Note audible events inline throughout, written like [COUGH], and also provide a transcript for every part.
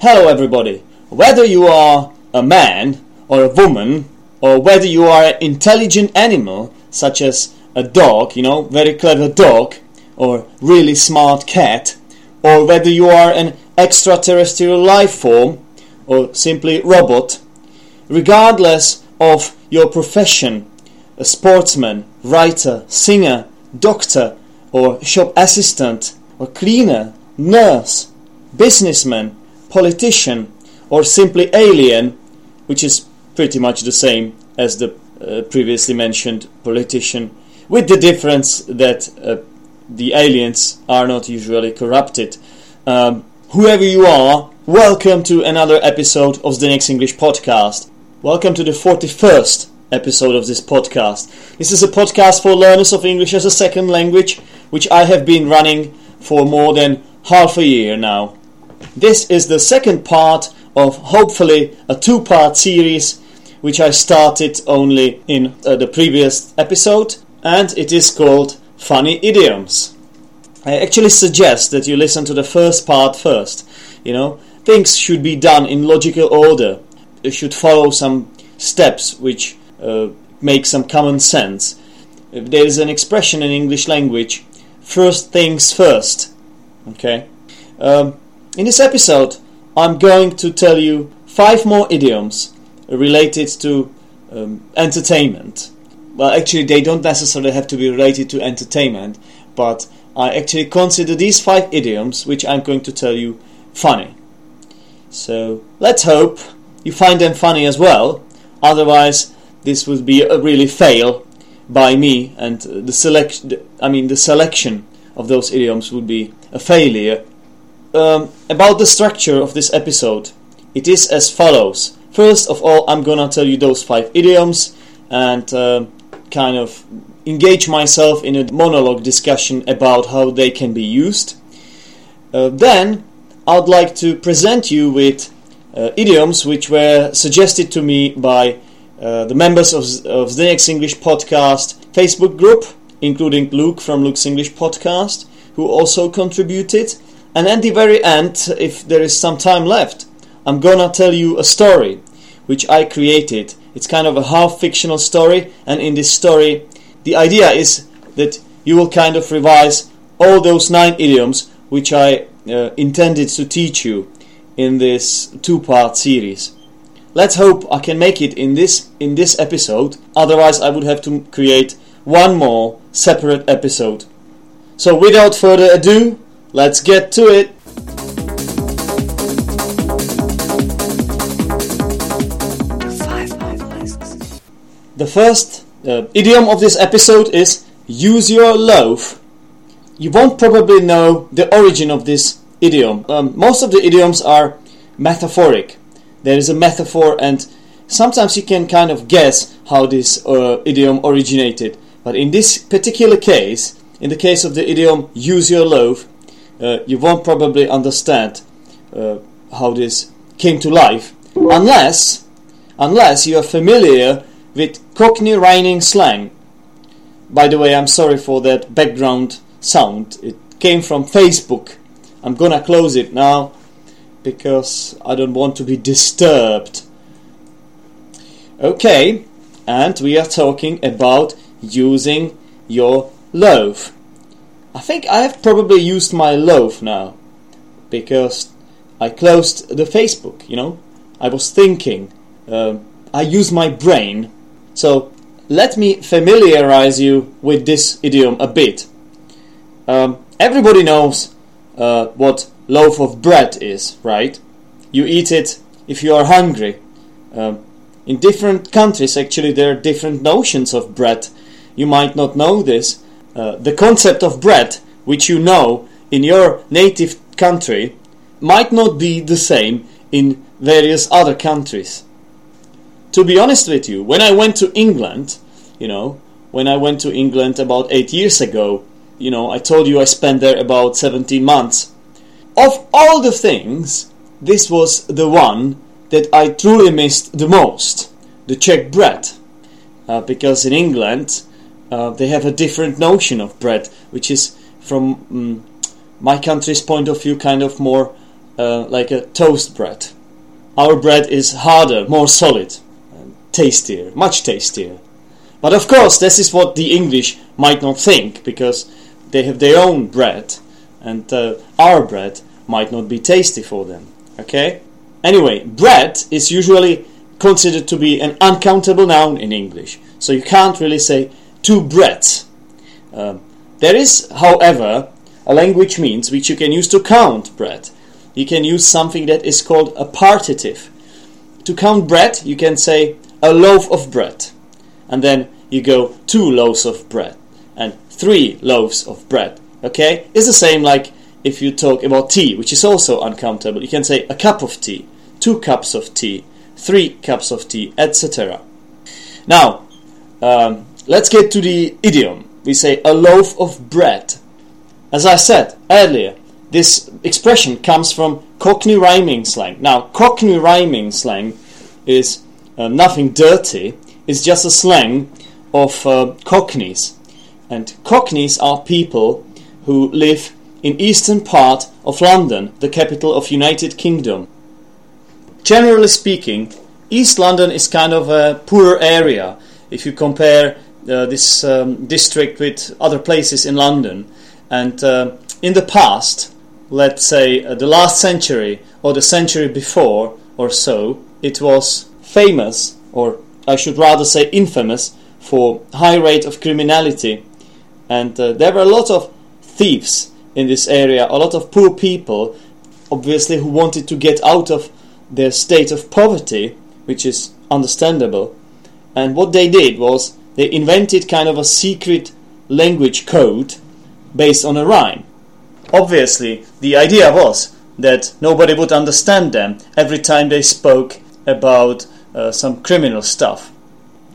Hello, everybody. Whether you are a man or a woman, or whether you are an intelligent animal, such as a dog, you know, very clever dog, or really smart cat, or whether you are an extraterrestrial life form, or simply robot, regardless of your profession, a sportsman, writer, singer, doctor, or shop assistant, or cleaner, nurse, businessman, politician, or simply alien, which is pretty much the same as the uh, previously mentioned politician, with the difference that uh, the aliens are not usually corrupted. Um, whoever you are, welcome to another episode of the Zdenek's English podcast. Welcome to the 41st episode of this podcast. This is a podcast for learners of English as a second language, which I have been running for more than half a year now. This is the second part of hopefully a two part series which I started only in uh, the previous episode, and it is called Funny Idioms. I actually suggest that you listen to the first part first. You know, things should be done in logical order. You should follow some steps which uh, make some common sense. There is an expression in English language first things first. Okay? Um, in this episode, I'm going to tell you five more idioms related to um, entertainment. Well, actually, they don't necessarily have to be related to entertainment, but I actually consider these five idioms, which I'm going to tell you, funny. So let's hope you find them funny as well. Otherwise, this would be a really fail by me, and the selection. I mean, the selection of those idioms would be a failure. Um, about the structure of this episode, it is as follows. First of all, I'm gonna tell you those five idioms and uh, kind of engage myself in a monologue discussion about how they can be used. Uh, then, I'd like to present you with uh, idioms which were suggested to me by uh, the members of, of Zdenek's English podcast Facebook group, including Luke from Luke's English podcast, who also contributed. And at the very end, if there is some time left, I'm gonna tell you a story which I created. It's kind of a half fictional story, and in this story, the idea is that you will kind of revise all those nine idioms which I uh, intended to teach you in this two part series. Let's hope I can make it in this in this episode, otherwise I would have to create one more separate episode. So without further ado, let's get to it. The first uh, idiom of this episode is use your loaf. You won't probably know the origin of this idiom. Um, most of the idioms are metaphoric. There is a metaphor, and sometimes you can kind of guess how this uh, idiom originated. But in this particular case, in the case of the idiom use your loaf, uh, you won't probably understand uh, how this came to life unless unless you are familiar with Cockney rhyming slang. By the way, I'm sorry for that background sound. It came from Facebook. I'm gonna close it now because I don't want to be disturbed. Okay, and we are talking about using your loaf. I think I have probably used my loaf now because I closed the Facebook, you know. I was thinking, uh, I use my brain. So let me familiarize you with this idiom a bit. Um, everybody knows uh, what loaf of bread is, right? You eat it if you are hungry. Um, in different countries, actually, there are different notions of bread. You might not know this. Uh, the concept of bread, which you know in your native country, might not be the same in various other countries. To be honest with you, when I went to England, you know, when I went to England about eight years ago, you know, I told you I spent there about 17 months. Of all the things, this was the one that I truly missed the most the Czech bread. Uh, because in England, uh, they have a different notion of bread, which is, from um, my country's point of view, kind of more uh, like a toast bread. Our bread is harder, more solid, tastier, much tastier. But of course, this is what the English might not think because they have their own bread, and uh, our bread might not be tasty for them. Okay? Anyway, bread is usually considered to be an uncountable noun in English, so you can't really say two breads. Um, there is, however, a language means which you can use to count bread. You can use something that is called a partitive. To count bread, you can say a loaf of bread, and then you go two loaves of bread and three loaves of bread. Okay, it's the same like if you talk about tea, which is also uncountable. You can say a cup of tea, two cups of tea, three cups of tea, etc. Now, um, let's get to the idiom. We say a loaf of bread. As I said earlier, this expression comes from Cockney rhyming slang. Now, Cockney rhyming slang is uh, nothing dirty, it's just a slang of uh, Cockneys. And Cockneys are people who live in eastern part of London, the capital of United Kingdom. Generally speaking, East London is kind of a poor area if you compare this um, district with other places in London. And uh, in the past, let's say uh, the last century or the century before or so, it was famous, or I should rather say infamous, for high rate of criminality. And uh, there were a lot of thieves in this area, a lot of poor people, obviously, who wanted to get out of their state of poverty, which is understandable. And what they did was they invented kind of a secret language code based on a rhyme. Obviously, the idea was that nobody would understand them every time they spoke about uh, some criminal stuff.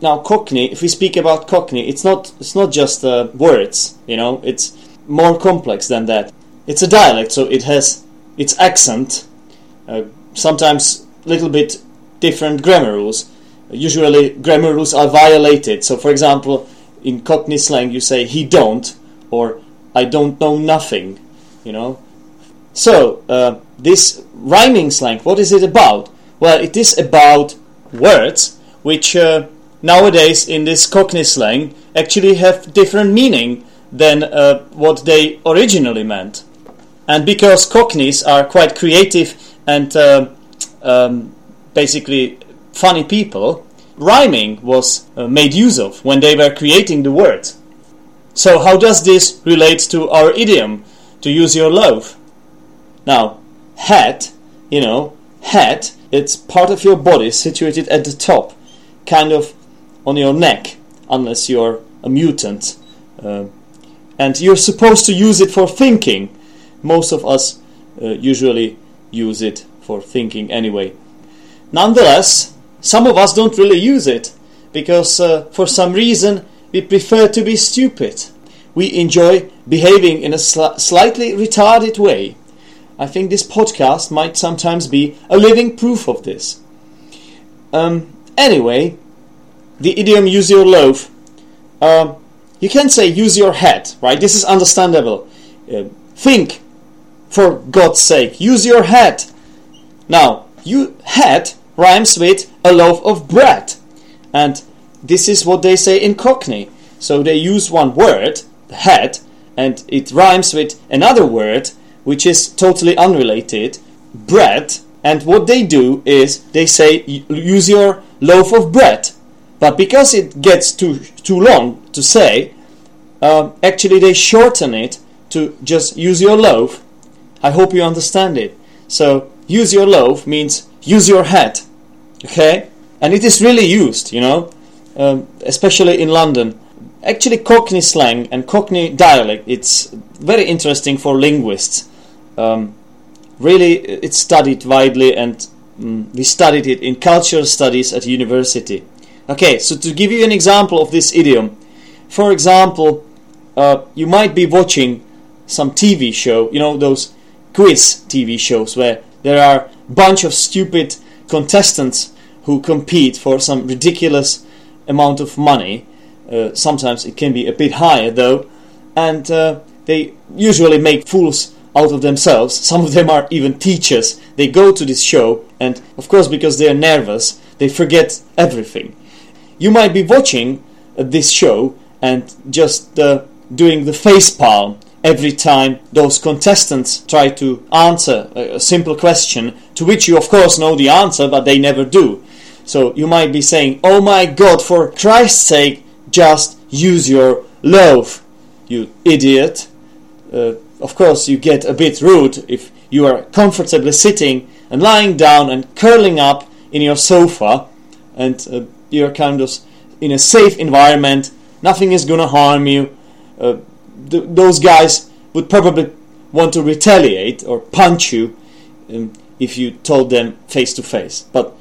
Now, Cockney, if we speak about Cockney, it's not it's not just uh, words, you know, it's more complex than that. It's a dialect, so it has its accent, uh, sometimes a little bit different grammar rules. Usually, grammar rules are violated. So, for example, in Cockney slang, you say "he don't" or "I don't know nothing," you know. So, uh, this rhyming slang, what is it about? Well, it is about words which uh, nowadays in this Cockney slang actually have different meaning than uh, what they originally meant. And because Cockneys are quite creative and uh, um, basically funny people, rhyming was uh, made use of when they were creating the word. So, how does this relate to our idiom, to use your loaf? Now, head, you know, head, it's part of your body situated at the top, kind of on your neck, unless you're a mutant. Uh, and you're supposed to use it for thinking. Most of us uh, usually use it for thinking anyway. Nonetheless, some of us don't really use it because uh, for some reason we prefer to be stupid. We enjoy behaving in a sl- slightly retarded way. I think this podcast might sometimes be a living proof of this. Um, anyway, the idiom use your loaf. Uh, you can say use your head, right? This is understandable. Uh, think, for God's sake, use your head. Now, you head rhymes with a loaf of bread, and this is what they say in Cockney. So they use one word, head, and it rhymes with another word which is totally unrelated, bread. And what they do is they say use your loaf of bread. But because it gets too too long to say, uh, actually they shorten it to just use your loaf. I hope you understand it. So use your loaf means use your head, okay? And it is really used, you know, um, especially in London. Actually, Cockney slang and Cockney dialect it's very interesting for linguists. Um, really, it's studied widely, and um, we studied it in cultural studies at university. Okay, so to give you an example of this idiom, for example, uh, you might be watching some TV show, you know, those quiz TV shows where there are bunch of stupid contestants who compete for some ridiculous amount of money. Uh, sometimes it can be a bit higher though, and uh, they usually make fools out of themselves. [LAUGHS] Some of them are even teachers. They go to this show, and of course, because they are nervous, they forget everything. You might be watching uh, this show and just uh, doing the face palm every time those contestants try to answer a, simple question to which you, of course, know the answer, but they never do. So you might be saying, Oh my god, for Christ's sake, just use your loaf, you idiot. Uh, of course, you get a bit rude if you are comfortably sitting and lying down and curling up in your sofa and uh, you're kind of in a safe environment, nothing is gonna harm you. Uh, th- those guys would probably want to retaliate or punch you um, if you told them face to face. But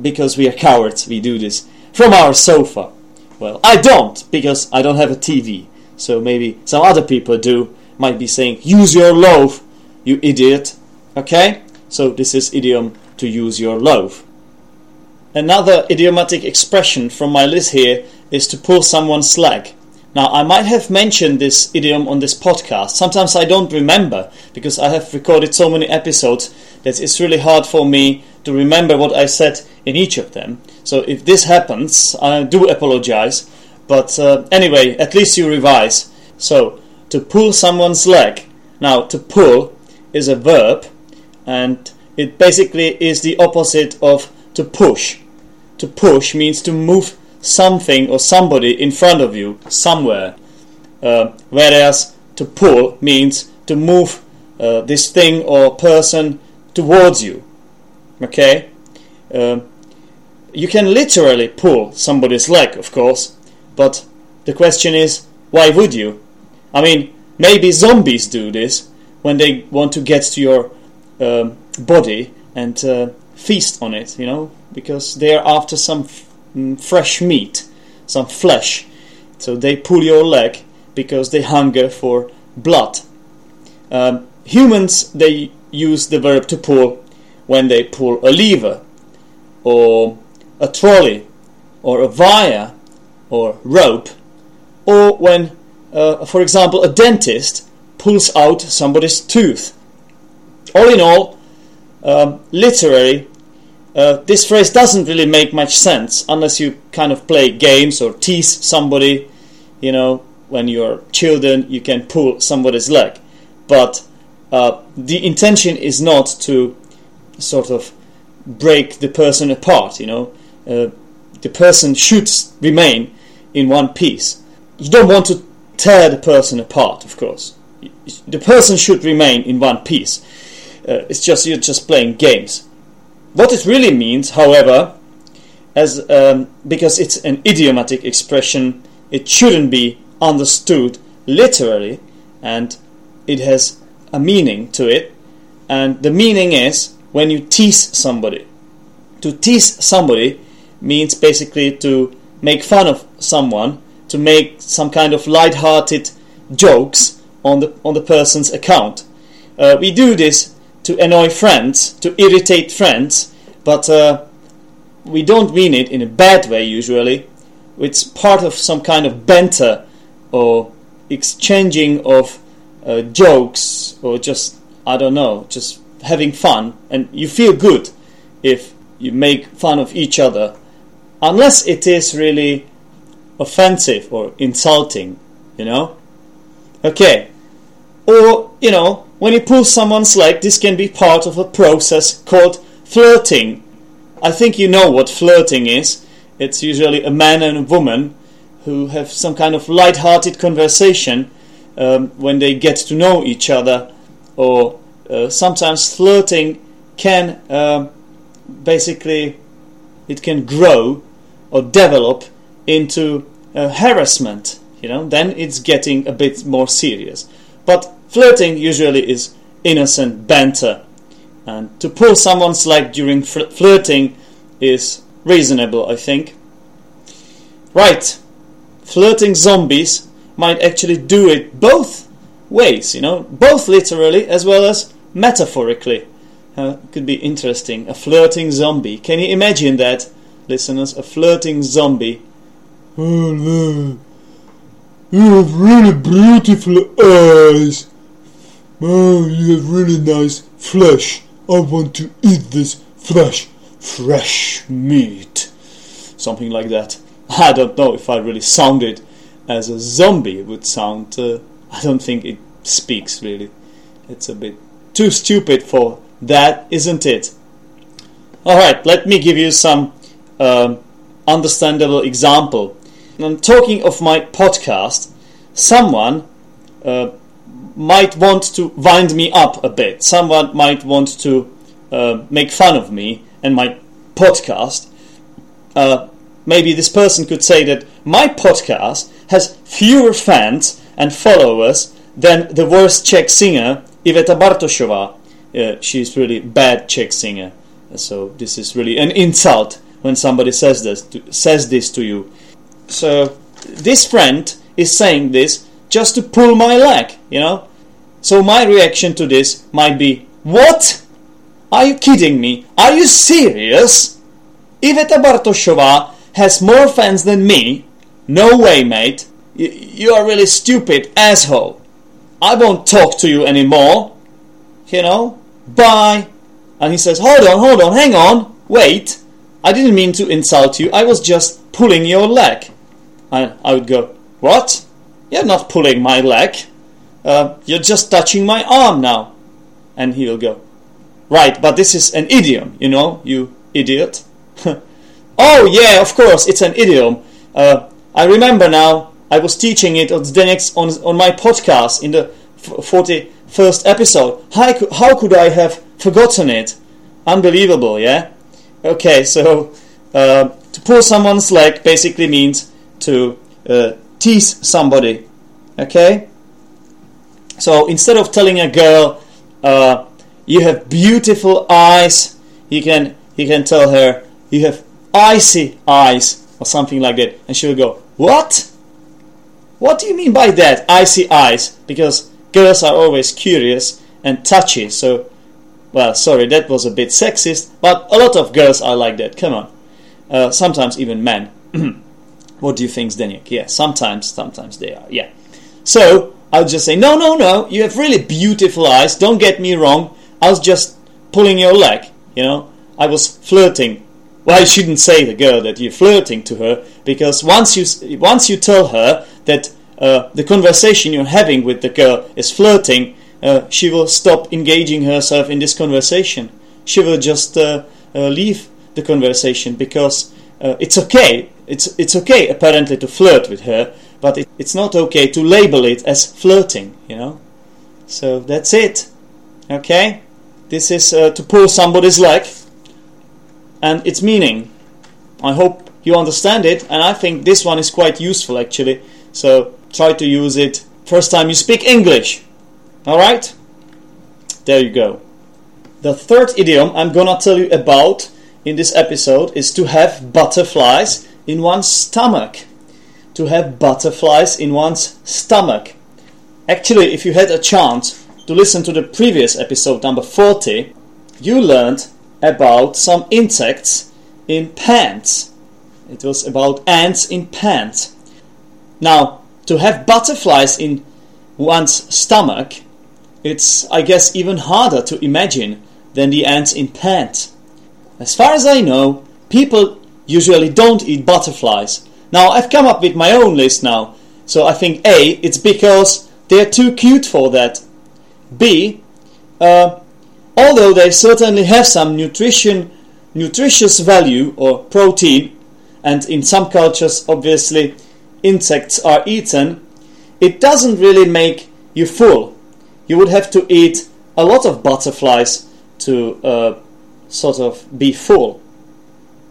because we are cowards, we do this from our sofa. Well, I don't because I don't have a TV. So maybe some other people do. Might be saying, "Use your loaf, you idiot." Okay? So this is idiom to use your loaf. Another idiomatic expression from my list here is to pull someone's leg. Now, I might have mentioned this idiom on this podcast. Sometimes I don't remember because I have recorded so many episodes that it's really hard for me to remember what I said in each of them. So if this happens, I do apologize. But uh, anyway, at least you revise. So, to pull someone's leg. Now, to pull is a verb and it basically is the opposite of to push. To push means to move something or somebody in front of you somewhere. Uh, whereas to pull means to move uh, this thing or person towards you. Okay? Uh, you can literally pull somebody's leg, of course, but the question is, why would you? I mean, maybe zombies do this when they want to get to your um, body and uh, feast on it, you know, because they are after some fresh meat, some flesh. So they pull your leg because they hunger for blood. Um, humans, they use the verb to pull when they pull a lever, or a trolley, or a wire, or rope, or when, uh, for example, a dentist pulls out somebody's tooth. All in all, um, uh, this phrase doesn't really make much sense unless you kind of play games or tease somebody. You know, when you're children, you can pull somebody's leg. But uh, the intention is not to sort of break the person apart, you know. Uh, the person should remain in one piece. You don't want to tear the person apart, of course. The person should remain in one piece. Uh, it's just you're just playing games. What it really means, however, as um, because it's an idiomatic expression, it shouldn't be understood literally, and it has a meaning to it. And the meaning is when you tease somebody. To tease somebody means basically to make fun of someone, to make some kind of light-hearted jokes on the on the person's account. Uh, we do this to annoy friends, to irritate friends, but uh, we don't mean it in a bad way usually. It's part of some kind of banter or exchanging of uh, jokes or just, I don't know, just having fun. And you feel good if you make fun of each other, unless it is really offensive or insulting, you know? Okay. Or, you know, when you pull someone's leg, this can be part of a process called flirting. I think you know what flirting is. It's usually a man and a woman who have some kind of light-hearted conversation um, when they get to know each other, or uh, sometimes flirting can uh, basically it can grow or develop into uh, harassment. You know, then it's getting a bit more serious. But Flirting usually is innocent banter, and to pull someone's leg during fl- flirting is reasonable, I think. Right, flirting zombies might actually do it both ways, you know, both literally as well as metaphorically. Uh, could be interesting. A flirting zombie. Can you imagine that, listeners? A flirting zombie. Oh, You have really beautiful eyes. Oh, you have really nice flesh. I want to eat this flesh. Fresh meat. Something like that. I don't know if I really sounded as a zombie would sound. Uh, I don't think it speaks really. It's a bit too stupid for that, isn't it? Alright, let me give you some um, understandable example. I'm talking of my podcast. Someone uh, might want to wind me up a bit. Someone might want to uh, make fun of me and my podcast. Uh, maybe this person could say that my podcast has fewer fans and followers than the worst Czech singer Iveta Bartošová. Uh, she's really bad Czech singer. So this is really an insult when somebody says this to, says this to you. So this friend is saying this just to pull my leg, you know. So my reaction to this might be, "What? Are you kidding me? Are you serious? Iveta Bartošová has more fans than me? No way, mate. Y- you are really stupid asshole. I won't talk to you anymore. You know? Bye." And he says, "Hold on, hold on, hang on, wait." I didn't mean to insult you. I was just pulling your leg. And I would go, What? You're not pulling my leg. Uh, you're just touching my arm now. And he will go, Right, but this is an idiom, you know, you idiot. [LAUGHS] oh, yeah, of course, it's an idiom. Uh, I remember now, I was teaching it on the next on, on my podcast in the 41st episode. How, how could I have forgotten it? Unbelievable, yeah? Okay, so uh, to pull someone's leg basically means to uh, tease somebody. Okay? So instead of telling a girl, uh, you have beautiful eyes, you can, you can tell her, you have icy eyes, or something like that. And she'll go, What? What do you mean by that, icy eyes? Because girls are always curious and touchy, so well, sorry, that was a bit sexist, but a lot of girls are like that. Come on. Uh, sometimes even men. [CLEARS THROAT] what do you think, Zdeněk? Yeah, sometimes, sometimes they are. Yeah. So I'll just say, no, no, no. You have really beautiful eyes. Don't get me wrong. I was just pulling your leg. You know, I was flirting. Well, I shouldn't say the girl that you're flirting to her because once you once you tell her that uh, the conversation you're having with the girl is flirting, uh, she will stop engaging herself in this conversation. She will just uh, uh, leave the conversation because uh, it's okay. It's it's okay apparently to flirt with her, but it, it's not okay to label it as flirting. You know. So that's it. Okay. This is uh, to pull somebody's leg, and its meaning. I hope you understand it, and I think this one is quite useful actually. So try to use it first time you speak English. Alright? There you go. The third idiom I'm gonna tell you about in this episode is to have butterflies in one's stomach. To have butterflies in one's stomach. Actually, if you had a chance to listen to the previous episode, number 40, you learned about some insects in pants. It was about ants in pants. Now, to have butterflies in one's stomach it's, I guess, even harder to imagine than the ants in pants. As far as I know, people usually don't eat butterflies. Now, I've come up with my own list now. So I think A, it's because they're too cute for that. B, uh, although they certainly have some nutrition, nutritious value or protein, and in some cultures, obviously, insects are eaten, it doesn't really make you full you would have to eat a lot of butterflies to uh, sort of be full.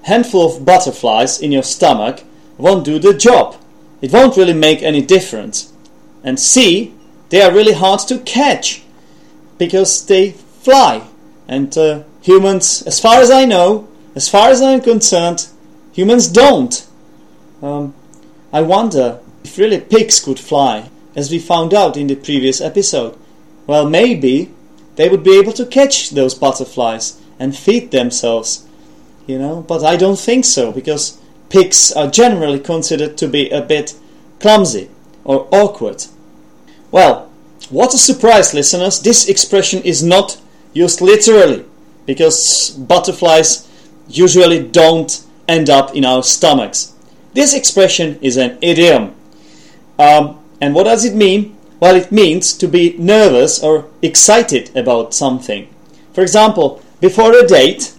Handful of butterflies in your stomach won't do the job. It won't really make any difference. And C, they are really hard to catch because they fly. And uh, humans, as far as I know, as far as I'm concerned, humans don't. Um, I wonder if really pigs could fly, as we found out in the previous episode. Well, maybe they would be able to catch those butterflies and feed themselves, you know, but I don't think so because pigs are generally considered to be a bit clumsy or awkward. Well, what a surprise, listeners! This expression is not used literally because butterflies usually don't end up in our stomachs. This expression is an idiom. Um, and what does it mean? Well, it means to be nervous or excited about something. For example, before a date,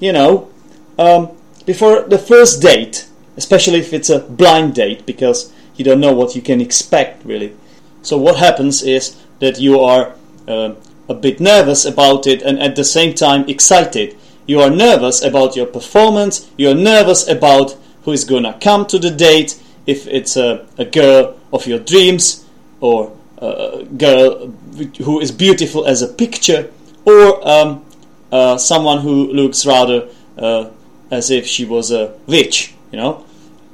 you know, um, before the first date, especially if it's a blind date, because you don't know what you can expect really. So, what happens is that you are uh, a bit nervous about it and at the same time excited. You are nervous about your performance, you are nervous about who is gonna come to the date, if it's a, a girl of your dreams or a girl who is beautiful as a picture or um, uh, someone who looks rather uh, as if she was a witch, you know.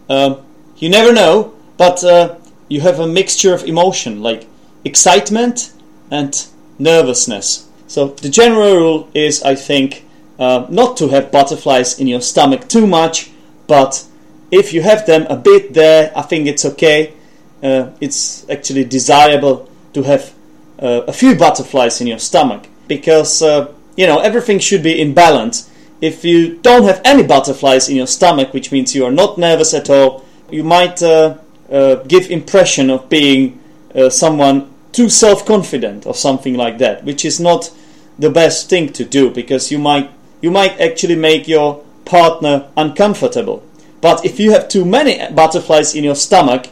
Um, you never know, but uh, you have a mixture of emotion like excitement and nervousness. So the general rule is, I think, uh, not to have butterflies in your stomach too much, but if you have them a bit there, I think it's okay. Uh, it's actually desirable to have uh, a few butterflies in your stomach because uh, you know everything should be in balance. If you don't have any butterflies in your stomach, which means you are not nervous at all, you might uh, uh, give impression of being uh, someone too self-confident or something like that, which is not the best thing to do because you might you might actually make your partner uncomfortable. But if you have too many butterflies in your stomach,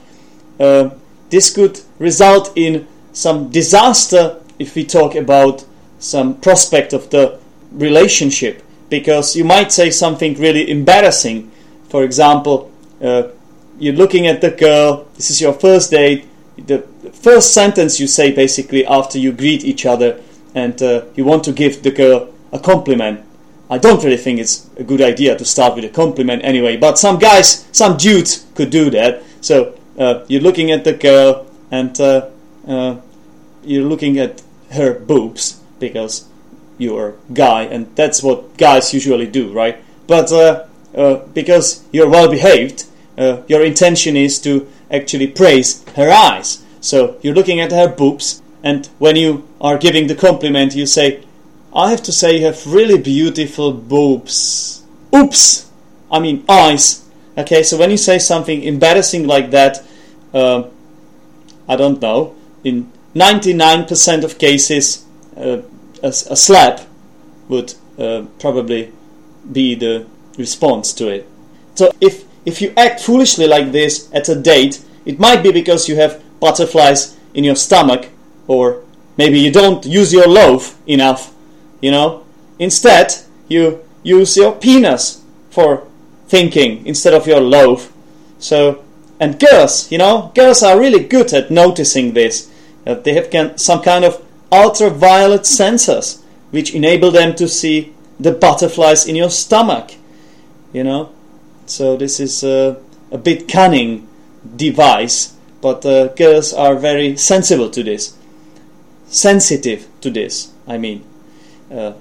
uh, this could result in some disaster if we talk about some prospect of the relationship because you might say something really embarrassing. For example, uh, you're looking at the girl, this is your first date, the first sentence you say basically after you greet each other and uh, you want to give the girl a compliment. I don't really think it's a good idea to start with a compliment anyway, but some guys, some dudes could do that. So uh, you're looking at the girl and uh, uh you're looking at her boobs because you're guy, and that's what guys usually do, right? But uh, uh, because you're well behaved, your intention is to actually praise her eyes. So you're looking at her boobs, and when you are giving the compliment, you say, I have to say you have really beautiful boobs. Oops! I mean eyes. Okay, so when you say something embarrassing like that, uh, I don't know, in 99% of cases, uh, a, a, slap would uh, probably be the response to it. So if if you act foolishly like this at a date, it might be because you have butterflies in your stomach, or maybe you don't use your loaf enough, you know. Instead, you use your penis for thinking instead of your loaf. So, and girls, you know, girls are really good at noticing this. Uh, they have can, some kind of ultraviolet sensors which enable them to see the butterflies in your stomach, you know. So this is a bit cunning device, but uh, girls are very sensible to this, sensitive to this. I mean, uh,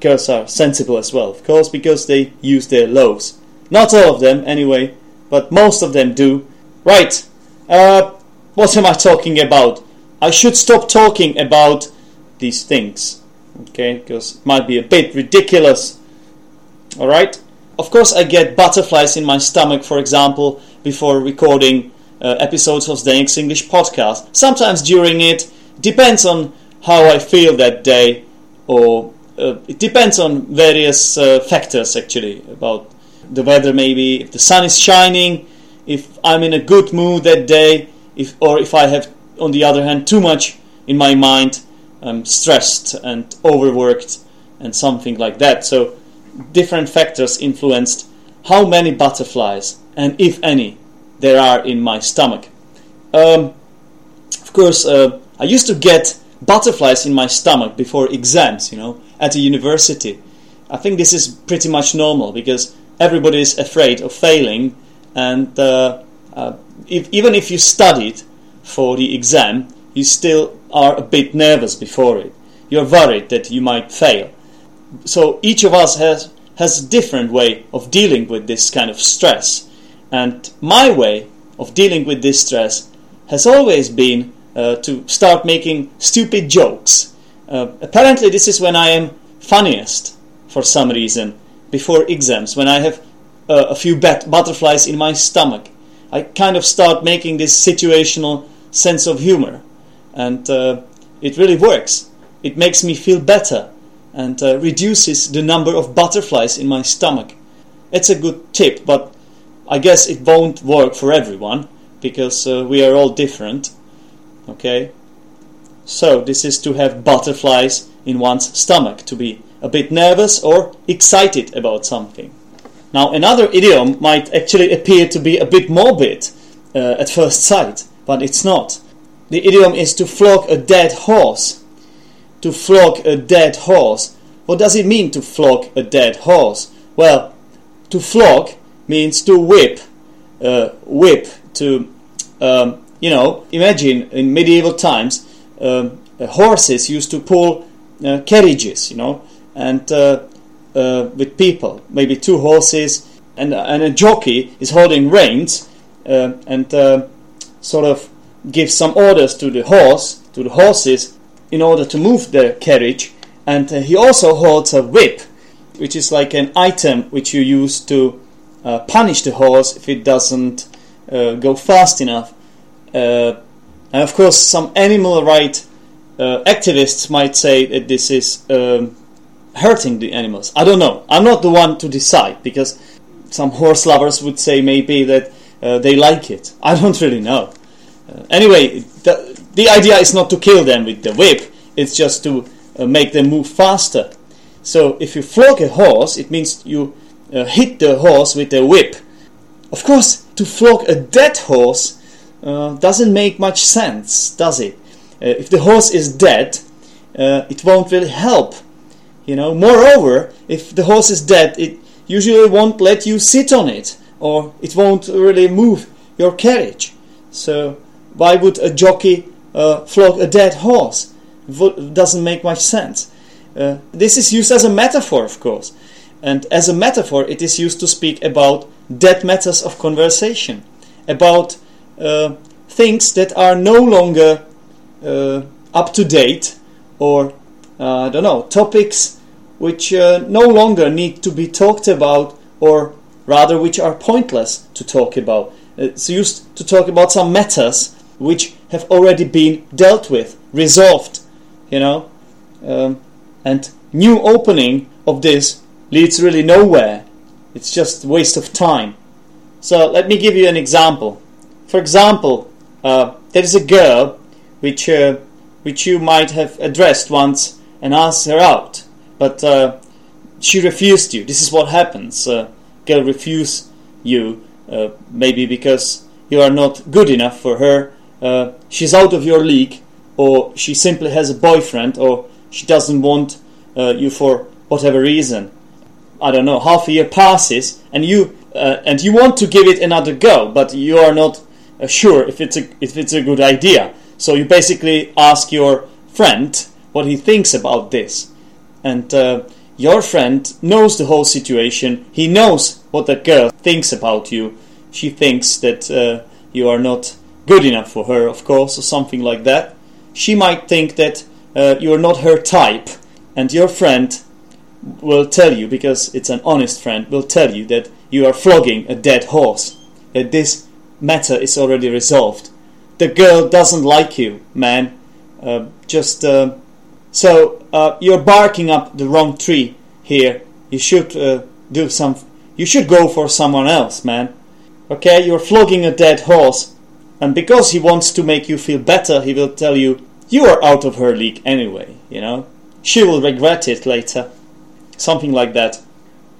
girls are sensible as well, of course, because they use their loaves. Not all of them, anyway, but most of them do. Right. Uh, what am I talking about? I should stop talking about these things, okay? Because it might be a bit ridiculous. All right. Of course, I get butterflies in my stomach, for example, before recording uh, episodes of the English podcast. Sometimes during it, depends on how I feel that day, or uh, it depends on various uh, factors actually about the weather, maybe if the sun is shining, if I'm in a good mood that day, if or if I have, on the other hand, too much in my mind, I'm stressed and overworked and something like that. So different factors influenced how many butterflies and if any there are in my stomach. Um, of course, uh, I used to get butterflies in my stomach before exams, you know, at the university. I think this is pretty much normal because everybody is afraid of failing, and uh, uh, if, even if you studied for the exam, you still are a bit nervous before it. You're worried that you might fail. So each of us has has a different way of dealing with this kind of stress. And my way of dealing with this stress has always been uh, to start making stupid jokes. Uh, apparently, this is when I am funniest for some reason before exams, when I have uh, a few bat- butterflies in my stomach. I kind of start making this situational sense of humor, and uh, it really works. It makes me feel better and uh, reduces the number of butterflies in my stomach. It's a good tip, but I guess it won't work for everyone because uh, we are all different. Okay? So, this is to have butterflies in one's stomach, to be a bit nervous or excited about something. Now, another idiom might actually appear to be a bit morbid uh, at first sight, but it's not. The idiom is to flog a dead horse. To flog a dead horse. What does it mean to flog a dead horse? Well, to flog means to whip. Uh, whip, to, um, you know, imagine in medieval times, um, uh, horses used to pull uh, carriages, you know, and uh, uh, with people, maybe two horses, and, and a jockey is holding reins uh, and sort of gives some orders to the horse, to the horses, in order to move the carriage. And uh, he also holds a whip, which is like an item which you use to uh, punish the horse if it doesn't uh, go fast enough. and of course, some animal right activists might say that this is um, hurting the animals. I don't know. I'm not the one to decide because some horse lovers would say maybe that uh, they like it. [LAUGHS] I don't really know. Uh, anyway, the, the idea is not to kill them with the whip, it's just to uh, make them move faster. So if you flog a horse, it means you uh, hit the horse with a whip. Of course, to flog a dead horse uh, doesn't make much sense, does it? Uh, if the horse is dead, it won't really help you know, moreover, if the horse is dead, it usually won't let you sit on it, or it won't really move your carriage. So, why would a jockey uh, flog a dead horse? It doesn't make much sense. Uh, this is used as a metaphor, of course, and as a metaphor, it is used to speak about dead matters of conversation, about uh, things that are no longer uh, up to date or uh, I don't know, topics which uh, no longer need to be talked about, or rather, which are pointless to talk about. It's used to talk about some matters which have already been dealt with, resolved, you know, um, and new opening of this leads really nowhere. It's just waste of time. So let me give you an example. For example, uh, there is a girl which uh, which you might have addressed once and asked her out, but uh, she refused you. This is what happens. Uh, girl refuse you, uh, maybe because you are not good enough for her. Uh, she's out of your league, or she simply has a boyfriend, or she doesn't want uh, you for whatever reason. I don't know. Half a year passes, and you uh, and you want to give it another go, but you are not sure if it's a if it's a good idea. So you basically ask your friend what he thinks about this. And uh, your friend knows the whole situation. He knows what that girl thinks about you. She thinks that uh, you are not good enough for her, of course, or something like that. She might think that uh, you are not her type, and your friend will tell you, because it's an honest friend, will tell you that you are flogging a dead horse, that this matter is already resolved. The girl doesn't like you, man. Uh, just uh, so uh, you're barking up the wrong tree here. You should uh, do some. You should go for someone else, man. Okay, you're flogging a dead horse, and because he wants to make you feel better, he will tell you you are out of her league anyway. You know, she will regret it later. Something like that.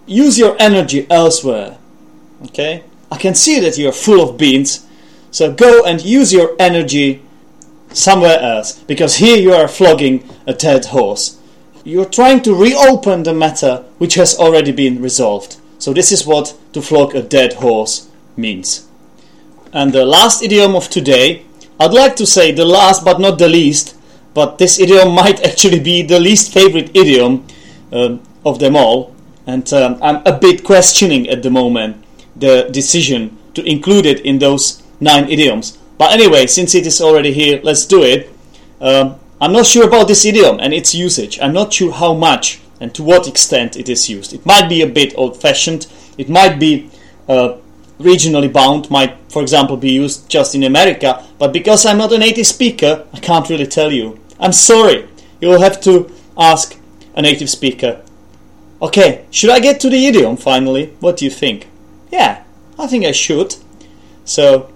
Use your energy elsewhere. Okay, I can see that you're full of beans. So go and use your energy somewhere else, because here you are flogging a dead horse. You're trying to reopen the matter which has already been resolved. So, this is what to flog a dead horse means. And the last idiom of today, I'd like to say the last but not the least, but this idiom [LAUGHS] might actually be the least favorite idiom uh, of them all. And um, I'm a bit questioning at the moment the decision to include it in those nine idioms But anyway, since it is already here, let's do it. Um, I'm not sure about this idiom and its usage. I'm not sure how much and to what extent it is used. It might be a bit old-fashioned. It might be uh, regionally bound. Might, for example, be used just in America. But because I'm not a native speaker, I can't really tell you. I'm sorry. You will have to ask a native speaker. Okay, should I get to the idiom finally? What do you think? Yeah, I think I should. So,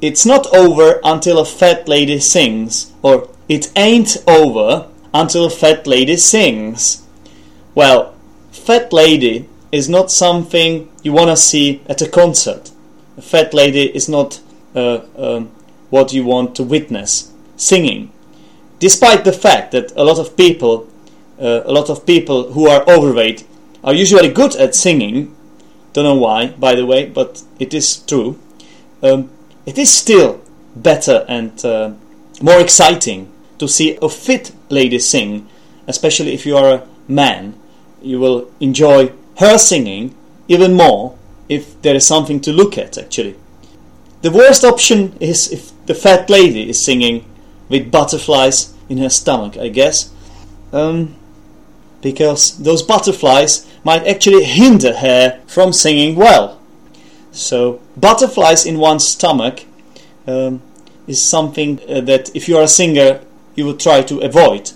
it's not over until a fat lady sings, or it ain't over until a fat lady sings. Well, fat lady is not something you want to see at a concert. A fat lady is not uh, um, what you want to witness singing. Despite the fact that a lot of people, uh, a lot of people who are overweight are usually good at singing, don't know why, by the way, but it is true. Um, it is still better and uh, more exciting to see a fit lady sing, especially if you are a man. You will enjoy her singing even more if there is something to look at, actually. The worst option is if the fat lady is singing with butterflies in her stomach, I guess. Um, because those butterflies might actually hinder her from singing well. So, butterflies in one's stomach um, is something uh, that if you are a singer, you would try to avoid.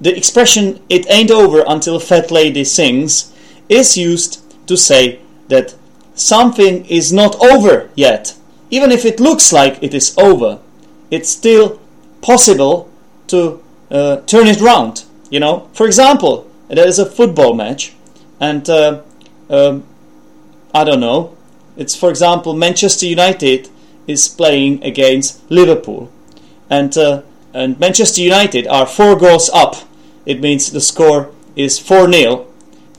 The expression, it ain't over until fat lady sings, is used to say that something is not over yet. Even if it looks like it is over, it's still possible to uh, turn it round. You know, for example, there is a football match, and uh, um, I don't know. It's for example Manchester United is playing against Liverpool, and uh, and Manchester United are four goals up. It means the score is four 0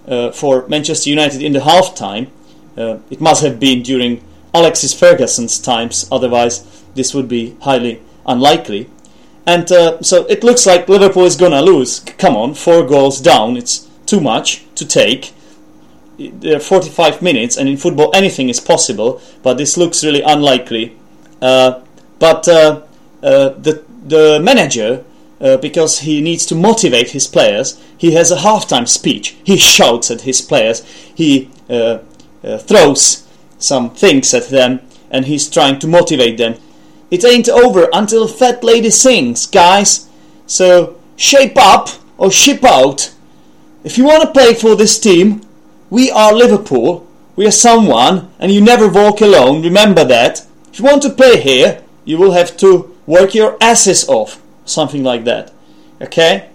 uh, for Manchester United in the half time. Uh, it must have been during Alexis Ferguson's times, otherwise this would be highly unlikely. And uh, so it looks like Liverpool is gonna lose. Come on, four goals down. It's too much to take. There are 45 minutes, and in football anything is possible, but this looks really unlikely. Uh, but uh, uh the the manager, uh, because he needs to motivate his players, he has a halftime speech. He [LAUGHS] shouts at his players. He uh, throws some things at them, and he's trying to motivate them. It ain't over until Fat Lady sings, guys. So shape up or ship out. If you want to play for this team, we are Liverpool. We are someone, and you never walk alone. Remember that. If you want to play here, you will have to work your asses off. Something like that. Okay?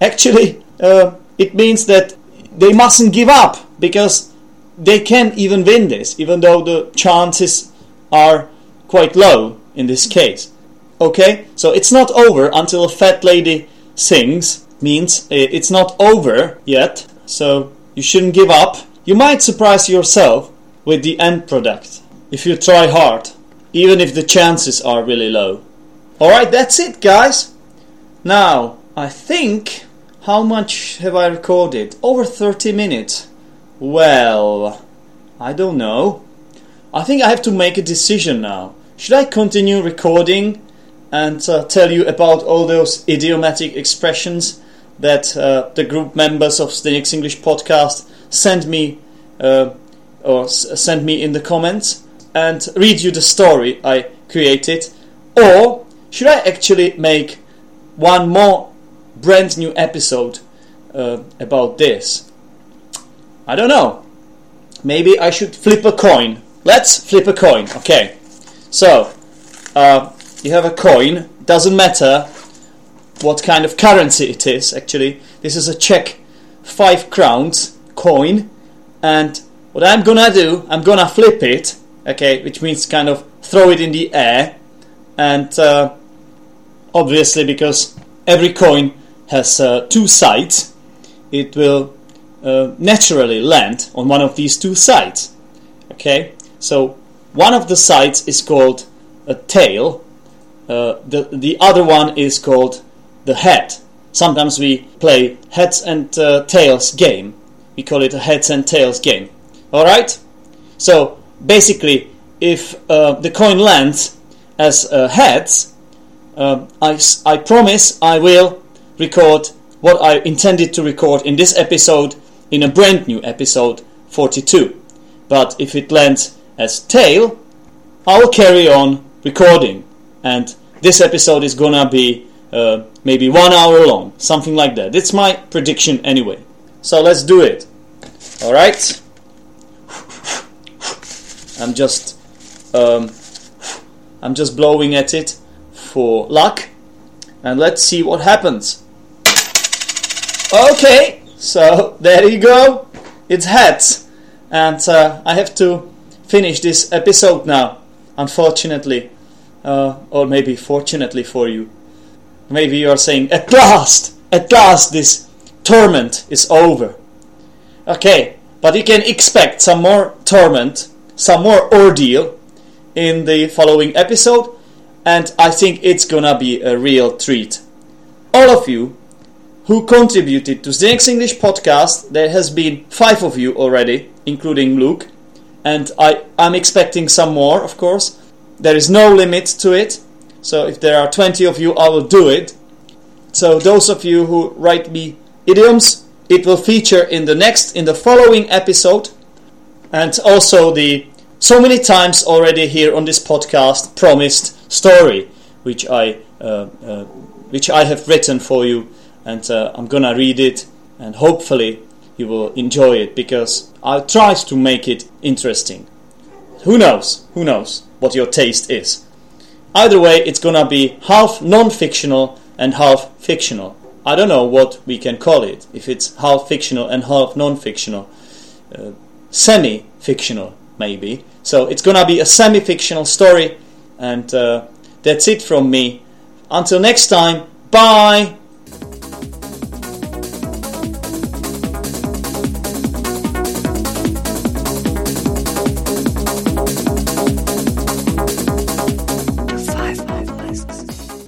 Actually, [LAUGHS] uh, it means that they mustn't give up because they can even win this, even though the chances are quite low in this case. Okay, so it's not over until a fat lady sings, means it's not over yet, so you shouldn't give up. You might surprise yourself with the end product if you try hard, even if the chances are really low. Alright, that's it, guys. Now, I think. How much have I recorded? Over 30 minutes. Well, I don't know. I think I have to make a decision now. Should I continue recording and uh, tell you about all those idiomatic expressions that uh, the group members of the Next English podcast send me uh, or s- send me in the comments and read you the story I created? Or should I actually make one more brand new episode uh, about this? I don't know. Maybe I should flip a coin. Let's flip a coin. Okay. So, uh, you have a coin, doesn't matter what kind of currency it is actually. This is a Czech 5 crowns coin, and what I'm gonna do, I'm gonna flip it, okay, which means kind of throw it in the air, and uh, obviously, because every coin has uh, two sides, it will uh, naturally land on one of these two sides, okay, so one of the sides is called a tail, uh, the, the other one is called the head. Sometimes we play heads and uh, tails game. We call it a heads and tails game. Alright? So basically, if uh, the coin lands as uh, heads, I, I, I promise I will record what I intended to record in this episode in a brand new episode 42. But if it lands as tail, I'll carry on recording, and this episode is gonna be uh, maybe one hour long, something like that. It's my prediction anyway. So let's do it. All right. I'm just um, I'm just blowing at it for luck, and let's see what happens. Okay, so there you go. It's heads, and uh, I have to finish this episode now. Unfortunately, uh, or maybe fortunately for you. Maybe you are saying, "At last, at last, this torment is over." Okay, but you can expect some more torment, some more ordeal in the following episode, and I think it's gonna be a real treat. All of you who contributed to the Next English podcast, there has been five of you already, including Luke, and I, I'm expecting some more, of course. There is no limit to it, so if there are 20 of you, I will do it. So those of you who write me idioms, it will feature in the next, in the following episode, and also the so many times already here on this podcast promised story, which I uh, uh, which I have written for you, and uh, I'm gonna read it, and hopefully you will enjoy it because I tried to make it interesting. Who knows? Who knows what your taste is? Either way, it's gonna be half non-fictional and half fictional. I don't know what we can call it. If it's half fictional and half non-fictional, uh, semi-fictional maybe. So it's gonna be a semi-fictional story, and uh, that's it from me. Until next time, bye.